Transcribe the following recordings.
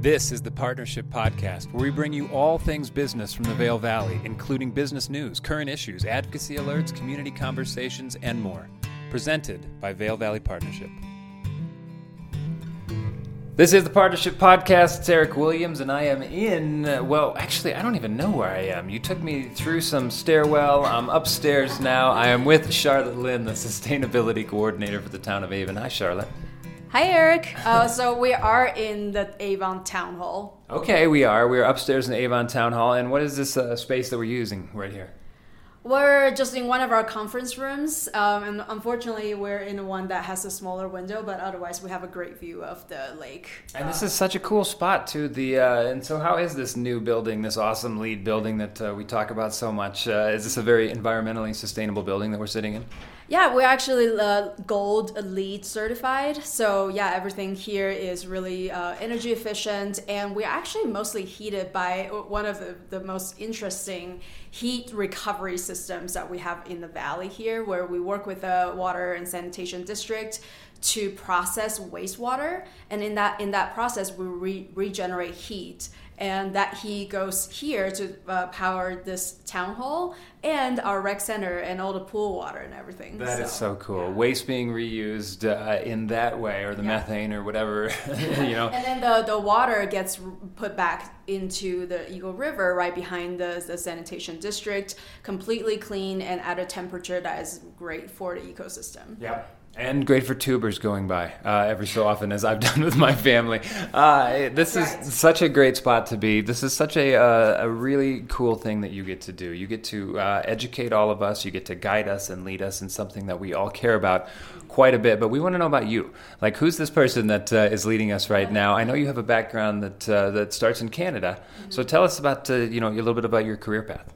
This is the Partnership Podcast, where we bring you all things business from the Vail Valley, including business news, current issues, advocacy alerts, community conversations, and more. Presented by Vail Valley Partnership. This is the Partnership Podcast. It's Erik Williams, and I am in, well, actually, I don't even know where I am. You took me through some stairwell. I'm upstairs now. I am with Charlotte Lin, the Sustainability Coordinator for the town of Avon. Hi, Charlotte. Hi, Erik. Uh, so we are in the Avon Town Hall. Okay, we are. We are upstairs in the Avon Town Hall. And what is this uh, space that we're using right here? We're just in one of our conference rooms, um, and unfortunately, we're in one that has a smaller window. But otherwise, we have a great view of the lake. And this is such a cool spot too. The uh, and so, how is this new building, this awesome LEED building that uh, we talk about so much? Uh, is this a very environmentally sustainable building that we're sitting in? Yeah, we're actually uh, gold LEED certified. So yeah, everything here is really uh, energy efficient, and we're actually mostly heated by one of the, the most interesting heat recovery systems that we have in the valley here, where we work with the water and sanitation district to process wastewater, and in that in that process, we re- regenerate heat and that he goes here to uh, power this town hall and our rec center and all the pool water and everything. That so, is so cool. Yeah. Waste being reused uh, in that way, or the yeah. methane or whatever, you know. And then the, the water gets put back into the Eagle River right behind the, the sanitation district, completely clean and at a temperature that is great for the ecosystem. Yeah. And great for tubers going by uh, every so often, as I've done with my family. Uh, this is such a great spot to be. This is such a, uh, a really cool thing that you get to do. You get to uh, educate all of us, you get to guide us and lead us in something that we all care about quite a bit. But we want to know about you. Like, who's this person that uh, is leading us right now? I know you have a background that, uh, that starts in Canada. So tell us about you know, a little bit about your career path.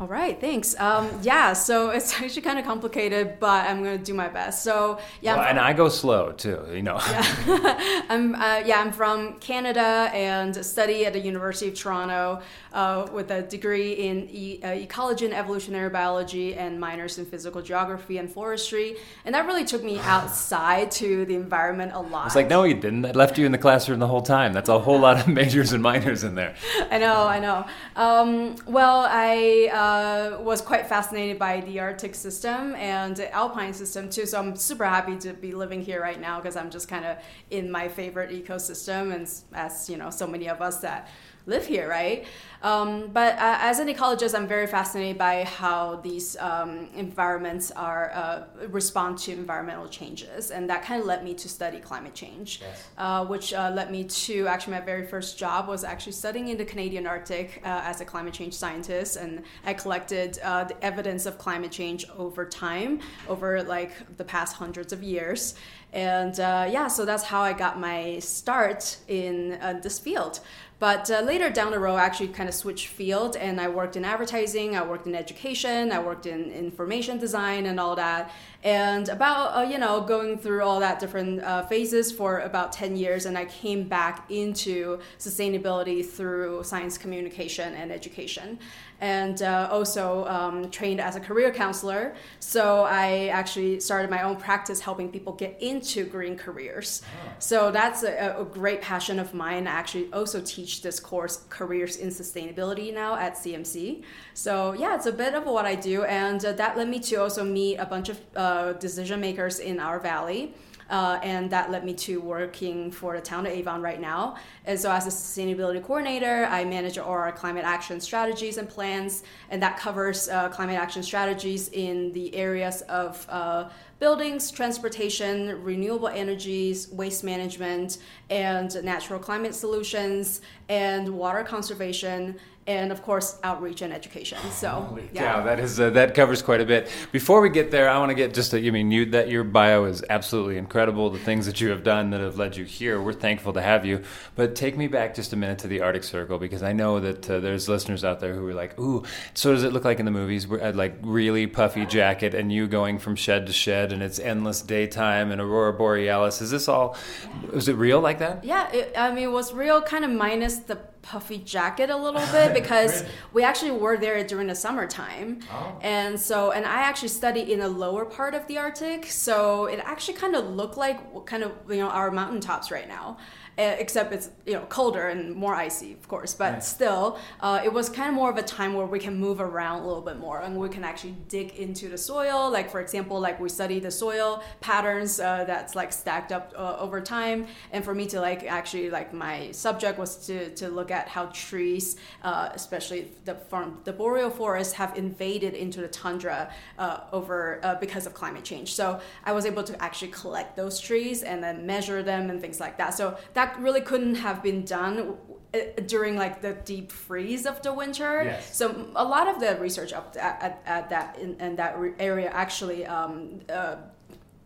All right, thanks. Um, yeah, so it's actually kind of complicated, but I'm gonna do my best. So yeah, well, and I go slow too, you know. Yeah, I'm uh, yeah, I'm from Canada and study at the University of Toronto uh, with a degree in e- uh, ecology and evolutionary biology and minors in physical geography and forestry. And that really took me outside to the environment a lot. It's like no, you didn't. I left you in the classroom the whole time. That's a whole lot of majors and minors in there. I know, I know. Um, well, I uh, was quite fascinated by the Arctic system and the Alpine system too. So I'm super happy to be living here right now because I'm just kind of in my favorite ecosystem, and as you know, so many of us that live here, right? Um, but uh, as an ecologist, I'm very fascinated by how these um, environments are uh, respond to environmental changes, and that kind of led me to study climate change, yes. uh, which uh, led me to actually my very first job was actually studying in the Canadian Arctic uh, as a climate change scientist, and I collected uh, the evidence of climate change over time, over like the past hundreds of years, and yeah, so that's how I got my start in this field. But uh, later down the road, I actually kind of switched field and I worked in advertising, I worked in education, I worked in information design and all that. And about, uh, you know, going through all that different uh, phases for about 10 years, and I came back into sustainability through science communication and education and uh, also um, trained as a career counselor. So I actually started my own practice helping people get into green careers. Oh. So that's a, a, great passion of mine. I actually also teach this course, Careers in Sustainability, now at CMC. So yeah, it's a bit of what I do, and uh, that led me to also meet a bunch of uh, decision makers in our valley. Uh, and that led me to working for the town of Avon right now. And so, as a sustainability coordinator, I manage our climate action strategies and plans, and that covers uh, climate action strategies in the areas of uh, buildings, transportation, renewable energies, waste management, and natural climate solutions, and water conservation, and of course outreach and education. So yeah, cow, that is uh, that covers quite a bit. Before we get there, I want to get just you mean you that your bio is absolutely incredible. The things that you have done that have led you here, we're thankful to have you. But take me back just a minute to the Arctic Circle because I know that uh, there's listeners out there who are like, "Ooh, so does it look like in the movies? We're at like really puffy jacket and you going from shed to shed and it's endless daytime and aurora borealis. Is this all? Was it real like that? Yeah, it, I mean it was real, kind of minus the puffy jacket a little bit because we actually were there during the summertime. Oh. And so, and I actually studied in the lower part of the Arctic, so it actually kind of looked like kind of, you know, our mountaintops right now. Uh, except it's you know colder and more icy, of course. But right. still, uh, it was kind of more of a time where we can move around a little bit more and we can actually dig into the soil. Like for example, like we study the soil patterns uh, that's like stacked up uh, over time. And for me to like actually like my subject was to to look at how trees, uh, especially the from the boreal forest, have invaded into the tundra uh, over because of climate change. So I was able to actually collect those trees and then measure them and things like that. So that that really couldn't have been done uh, during like the deep freeze of the winter. Yes. So a lot of the research up at, at, at that in, in, that area actually um, uh,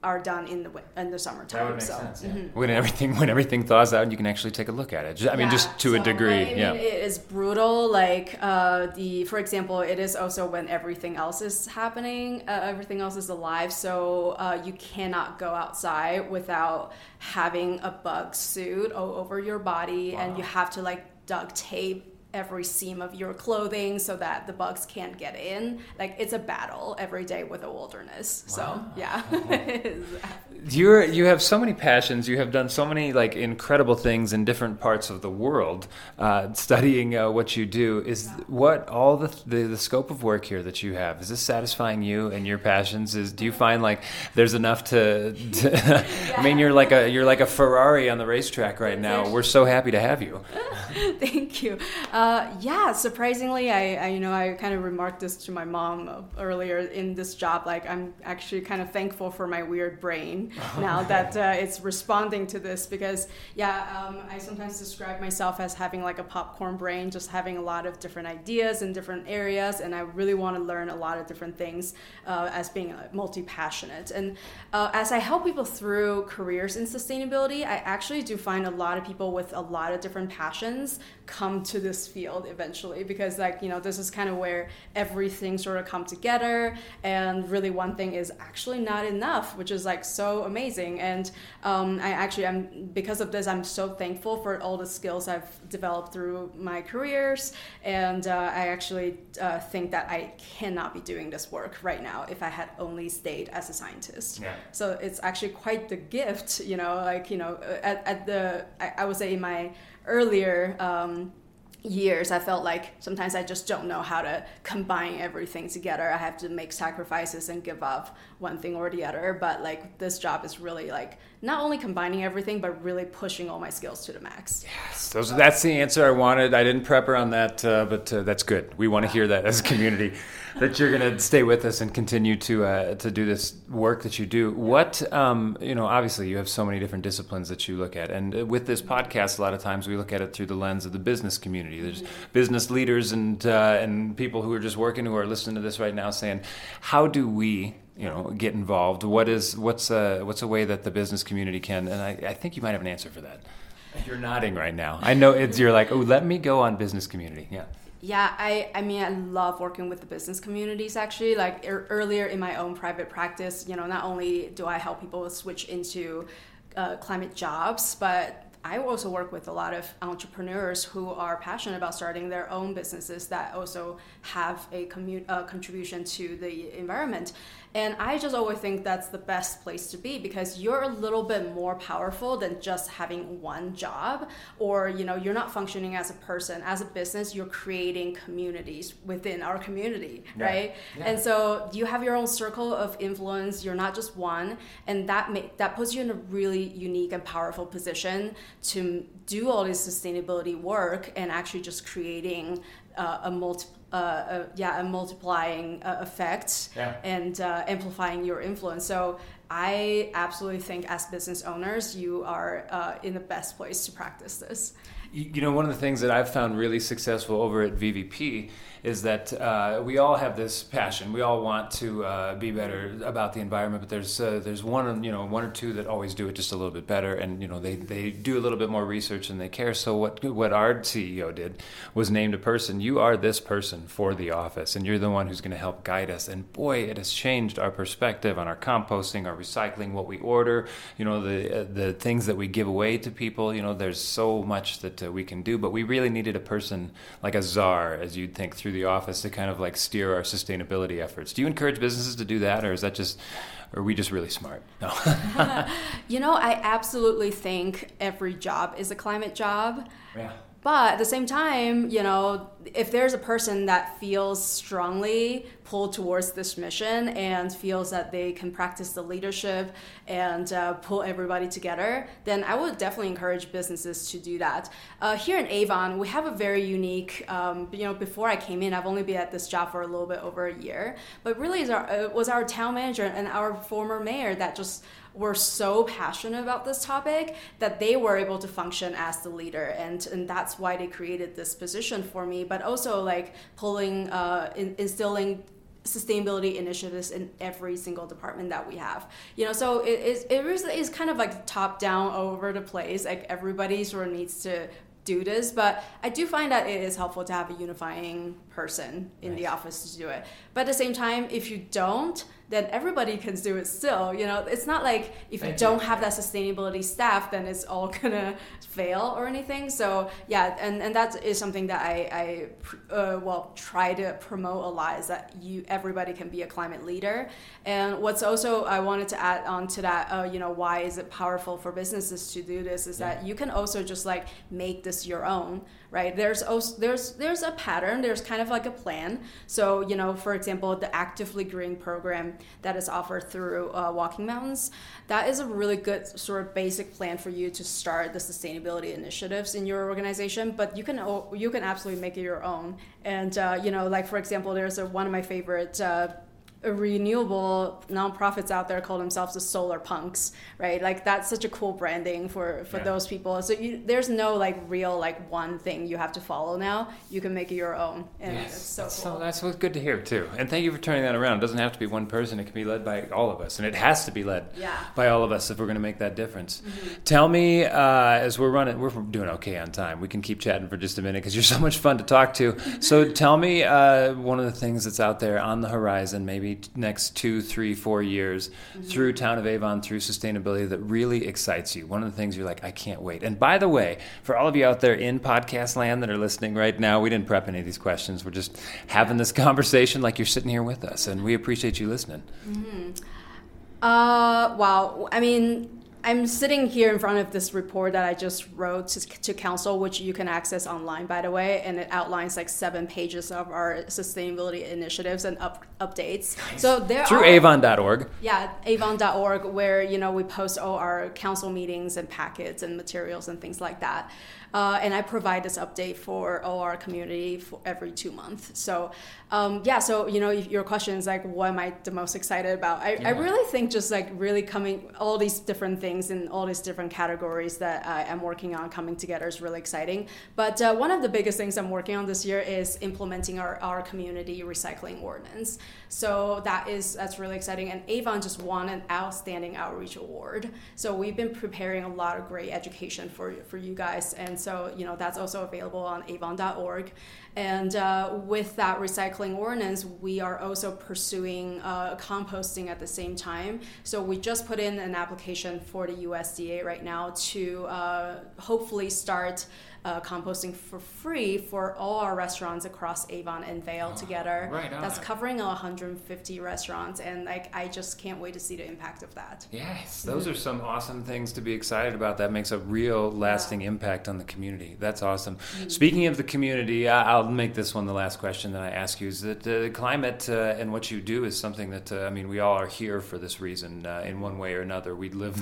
are done in the in the summertime. That would make so. sense. Yeah. Mm-hmm. When everything when everything thaws out, you can actually take a look at it. I mean, yeah. just to so, a degree. I mean, yeah, it is brutal. Like uh, the, for example, it is also when everything else is happening, uh, everything else is alive. So uh, you cannot go outside without having a bug suit over your body, wow. and you have to like duct tape every seam of your clothing so that the bugs can't get in. Like it's a battle every day with the wilderness. Wow. So yeah. You're you have so many passions. You have done so many like incredible things in different parts of the world. Uh, studying uh, what you do is yeah. what all the, the, the scope of work here that you have. Is this satisfying you and your passions? Is do you find like there's enough to? to yeah. I mean, you're like a you're like a Ferrari on the racetrack right now. We're so happy to have you. Thank you. Uh, yeah, surprisingly, I, I, you know I kind of remarked this to my mom earlier in this job. Like I'm actually kind of thankful for my weird brain now that uh, it's responding to this because yeah, um, I sometimes describe myself as having like a popcorn brain, just having a lot of different ideas in different areas, and I really want to learn a lot of different things uh, as being uh, multi passionate. And uh, as I help people through careers in sustainability, I actually do find a lot of people with a lot of different passions come to this field eventually because like you know this is kind of where everything sort of come together. And really one thing is actually not enough which is like so amazing. And um, i actually am because of this i'm so thankful for all the skills i've developed through my careers. And uh, i actually uh, think that i cannot be doing this work right now if i had only stayed as a scientist. Yeah. so it's actually quite the gift you know like you know at, at the I, I would say in my earlier um, years, I felt like sometimes I just don't know how to combine everything together. I have to make sacrifices and give up one thing or the other. But like this job is really like not only combining everything, but really pushing all my skills to the max. Yes, those, that's the answer I wanted. I didn't prep her on that, uh, but uh, that's good. We want to hear that as a community that you're going to stay with us and continue to uh, to do this work that you do. What um, you know, obviously, you have so many different disciplines that you look at, and uh, with this podcast, a lot of times we look at it through the lens of the business community. There's mm-hmm. business leaders and uh, and people who are just working who are listening to this right now, saying, "How do we?" You know get involved? What is what's a what's a way that the business community can and I, I think you might have an answer for that. You're nodding right now. I know it's you're like oh let me go on business community. Yeah. Yeah, I, I mean, I love working with the business communities actually. Like er, earlier in my own private practice, you know, not only do I help people switch into uh, climate jobs, but I also work with a lot of entrepreneurs who are passionate about starting their own businesses that also have a commu- uh, contribution to the environment. And I just always think that's the best place to be because you're a little bit more powerful than just having one job or you know you're not functioning as a person as a business you're creating communities within our community yeah. right yeah. and so you have your own circle of influence you're not just one and that that puts you in a really unique and powerful position to do all this sustainability work and actually just creating uh, a multi uh, a, yeah, a multiplying uh, effect yeah. and uh, amplifying your influence. So I absolutely think as business owners, you are uh, in the best place to practice this. You know, one of the things that I've found really successful over at VVP is that uh, we all have this passion. We all want to uh, be better about the environment, but there's uh, there's one you know one or two that always do it just a little bit better, and you know they, they do a little bit more research and they care. So what what our CEO did was named a person. You are this person for the office, and you're the one who's going to help guide us. And boy, it has changed our perspective on our composting, our recycling, what we order. You know the uh, the things that we give away to people. You know there's so much that uh, we can do. But we really needed a person like a czar, as you'd think, through the office to kind of like steer our sustainability efforts. Do you encourage businesses to do that, or is that just, or are we just really smart? No. you know, I absolutely think every job is a climate job. Yeah. But at the same time, you know, if there's a person that feels strongly pulled towards this mission and feels that they can practice the leadership and uh, pull everybody together, then I would definitely encourage businesses to do that. Uh, here in Avon, we have a very unique, um, you know, before I came in, I've only been at this job for a little bit over a year, but really it uh, was our town manager and our former mayor that just were so passionate about this topic that they were able to function as the leader. And, and that's why they created this position for me but also like pulling uh, in, instilling sustainability initiatives in every single department that we have. You know so it is it is kind of like top down over the place like everybody sort of needs to do this but i do find that it is helpful to have a unifying person in nice. the office to do it. But at the same time if you don't then everybody can do it still. You know, it's not like if you don't have that sustainability staff, then it's all gonna fail or anything. So yeah, and, and that is something that I, I uh, well try to promote a lot is that you everybody can be a climate leader. And what's also I wanted to add on to that, uh, you know, why is it powerful for businesses to do this? Is yeah. that you can also just like make this your own right there's also there's there's a pattern there's kind of like a plan so you know for example the actively green program that is offered through uh, walking mountains. That is a really good sort of basic plan for you to start the sustainability initiatives in your organization but you can you can absolutely make it your own. And uh, you know like for example there's a, one of my favorite uh, renewable nonprofits out there call themselves the solar punks right like that's such a cool branding for for yeah. those people so you, there's no like real like one thing you have to follow now you can make it your own and yes. it's so that's, cool. so, that's what's good to hear too and thank you for turning that around it doesn't have to be one person it can be led by all of us and it has to be led yeah. by all of us if we're going to make that difference mm-hmm. tell me uh, as we're running we're doing okay on time we can keep chatting for just a minute because you're so much fun to talk to so tell me uh, one of the things that's out there on the horizon maybe next two, three, four years mm-hmm. through Town of Avon, through sustainability that really excites you? One of the things you're like, I can't wait. And by the way, for all of you out there in podcast land that are listening right now, we didn't prep any of these questions. We're just having this conversation like you're sitting here with us, and we appreciate you listening. Mm-hmm. Uh, wow. I mean, I'm sitting here in front of this report that I just wrote to, to, council, which you can access online, by the way, and it outlines like seven pages of our sustainability initiatives and up, updates. Nice. So there through are, avon.org. Yeah, avon.org, where you know we post all our council meetings and packets and materials and things like that. Uh, and I provide this update for all our community for every two months. So um, yeah, so you know, your question is like, what am I the most excited about? I, yeah. I really think just like really coming all these different things and all these different categories that I am working on coming together is really exciting. But uh, one of the biggest things I'm working on this year is implementing our, our community recycling ordinance. So that is that's really exciting. And Avon just won an outstanding outreach award. So we've been preparing a lot of great education for for you guys, and so you know that's also available on Avon.org. And uh, with that recycling ordinance, we are also pursuing uh, composting at the same time. So we just put in an application for the USDA right now to uh, hopefully start uh, composting for free for all our restaurants across Avon and Vail oh, together. Right on. That's covering 150 restaurants, and like I just can't wait to see the impact of that. Yes, those mm-hmm. are some awesome things to be excited about. That makes a real lasting yeah. impact on the community. That's awesome. Mm-hmm. Speaking of the community, I'll make this one the last question that I ask you: Is that the climate uh, and what you do is something that uh, I mean, we all are here for this reason uh, in one way or another. We live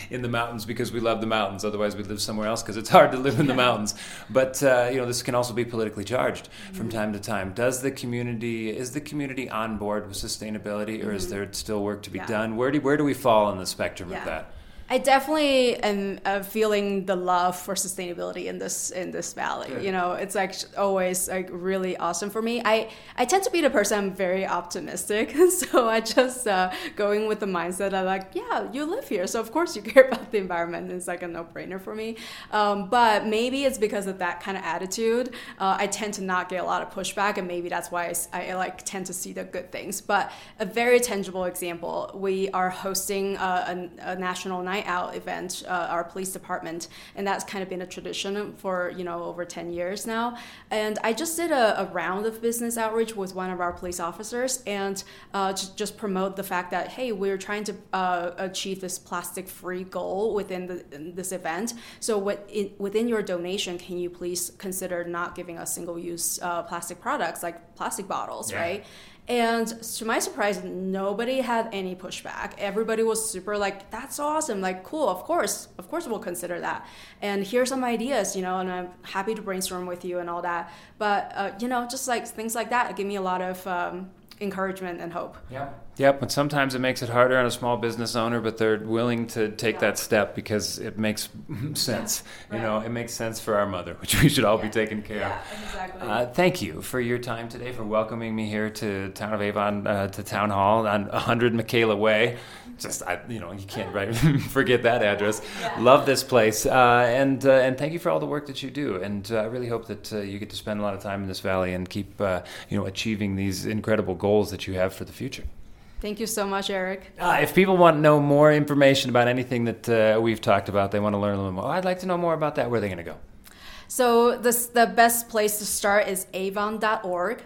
in the mountains because we love the mountains. Otherwise, we'd live somewhere else because it's hard to live in the mountains mountains. But uh, you know, this can also be politically charged mm-hmm. from time to time. Does the community is the community on board with sustainability, or mm-hmm. is there still work to be yeah. done? Where do where do we fall on the spectrum yeah. of that? I definitely am uh, feeling the love for sustainability in this in this valley. Good. You know, it's like always like really awesome for me. I I tend to be the person I'm very optimistic, so I just uh, going with the mindset of like, yeah, you live here, so of course you care about the environment. It's like a no brainer for me. Um, but maybe it's because of that kind of attitude. Uh, I tend to not get a lot of pushback, and maybe that's why I, I, like tend to see the good things. But a very tangible example: we are hosting a, a, a national night night out event, uh, our police department, and that's kind of been a tradition for you know over 10 years now. And I just did a, a round of business outreach with one of our police officers and uh, to just promote the fact that hey, we're trying to uh, achieve this plastic-free goal within the, this event. So what in, within your donation, can you please consider not giving us single-use uh, plastic products like plastic bottles, yeah. right? And to my surprise, nobody had any pushback. Everybody was super like, that's awesome. Like, cool, of course, of course we'll consider that. And here's some ideas, you know, and I'm happy to brainstorm with you and all that. But, uh, you know, just like things like that give me a lot of um, encouragement and hope. Yeah. Yep, and sometimes it makes it harder on a small business owner, but they're willing to take yeah. that step because it makes sense. Yeah, right. You know, it makes sense for our mother, which we should all yeah. be taking care of. Exactly. Uh, thank you for your time today, for welcoming me here to Town of Avon, uh, to Town Hall on 100 Mikaela Way. Just, I, you know, you can't right, forget that address. Love this place, uh, and uh, and thank you for all the work that you do. And uh, I really hope that uh, you get to spend a lot of time in this valley and keep, you know, achieving these incredible goals that you have for the future. Thank you so much, Erik. Uh, if people want to know more information about anything that uh, we've talked about, they want to learn a little more. Oh, I'd like to know more about that. Where are they going to go? So this, the best place to start is avon.org.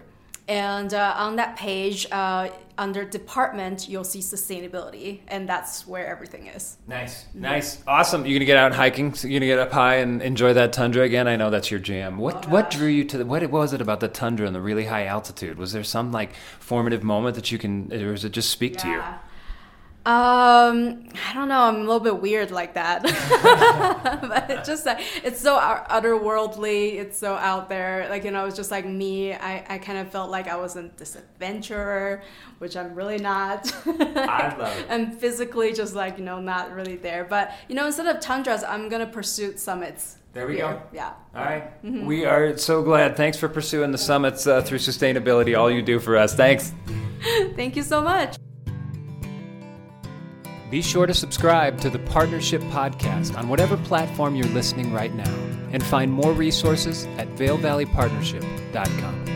And uh, on that page, uh, under department, you'll see sustainability, and that's where everything is. Nice, nice, awesome. You're gonna get out hiking. So you're gonna get up high and enjoy that tundra again. I know that's your jam. What oh, what drew you to the, what was it about the tundra and the really high altitude? Was there some like formative moment that you can, or does it just speak yeah. to you? Um, I don't know. I'm a little bit weird like that, but it's just like it's so otherworldly. It's so out there. Like you know, it's just like me. I, I kind of felt like I was in this adventurer, which I'm really not. I love it. And physically, just like you know, not really there. But you know, instead of tundras, I'm gonna pursue summits. There we here. go. Yeah. All right. mm-hmm. We are so glad. Thanks for pursuing the summits uh, through sustainability. All you do for us. Thanks. Thank you so much. Be sure to subscribe to the Partnership Podcast on whatever platform you're listening right now and find more resources at VailValleyPartnership.com.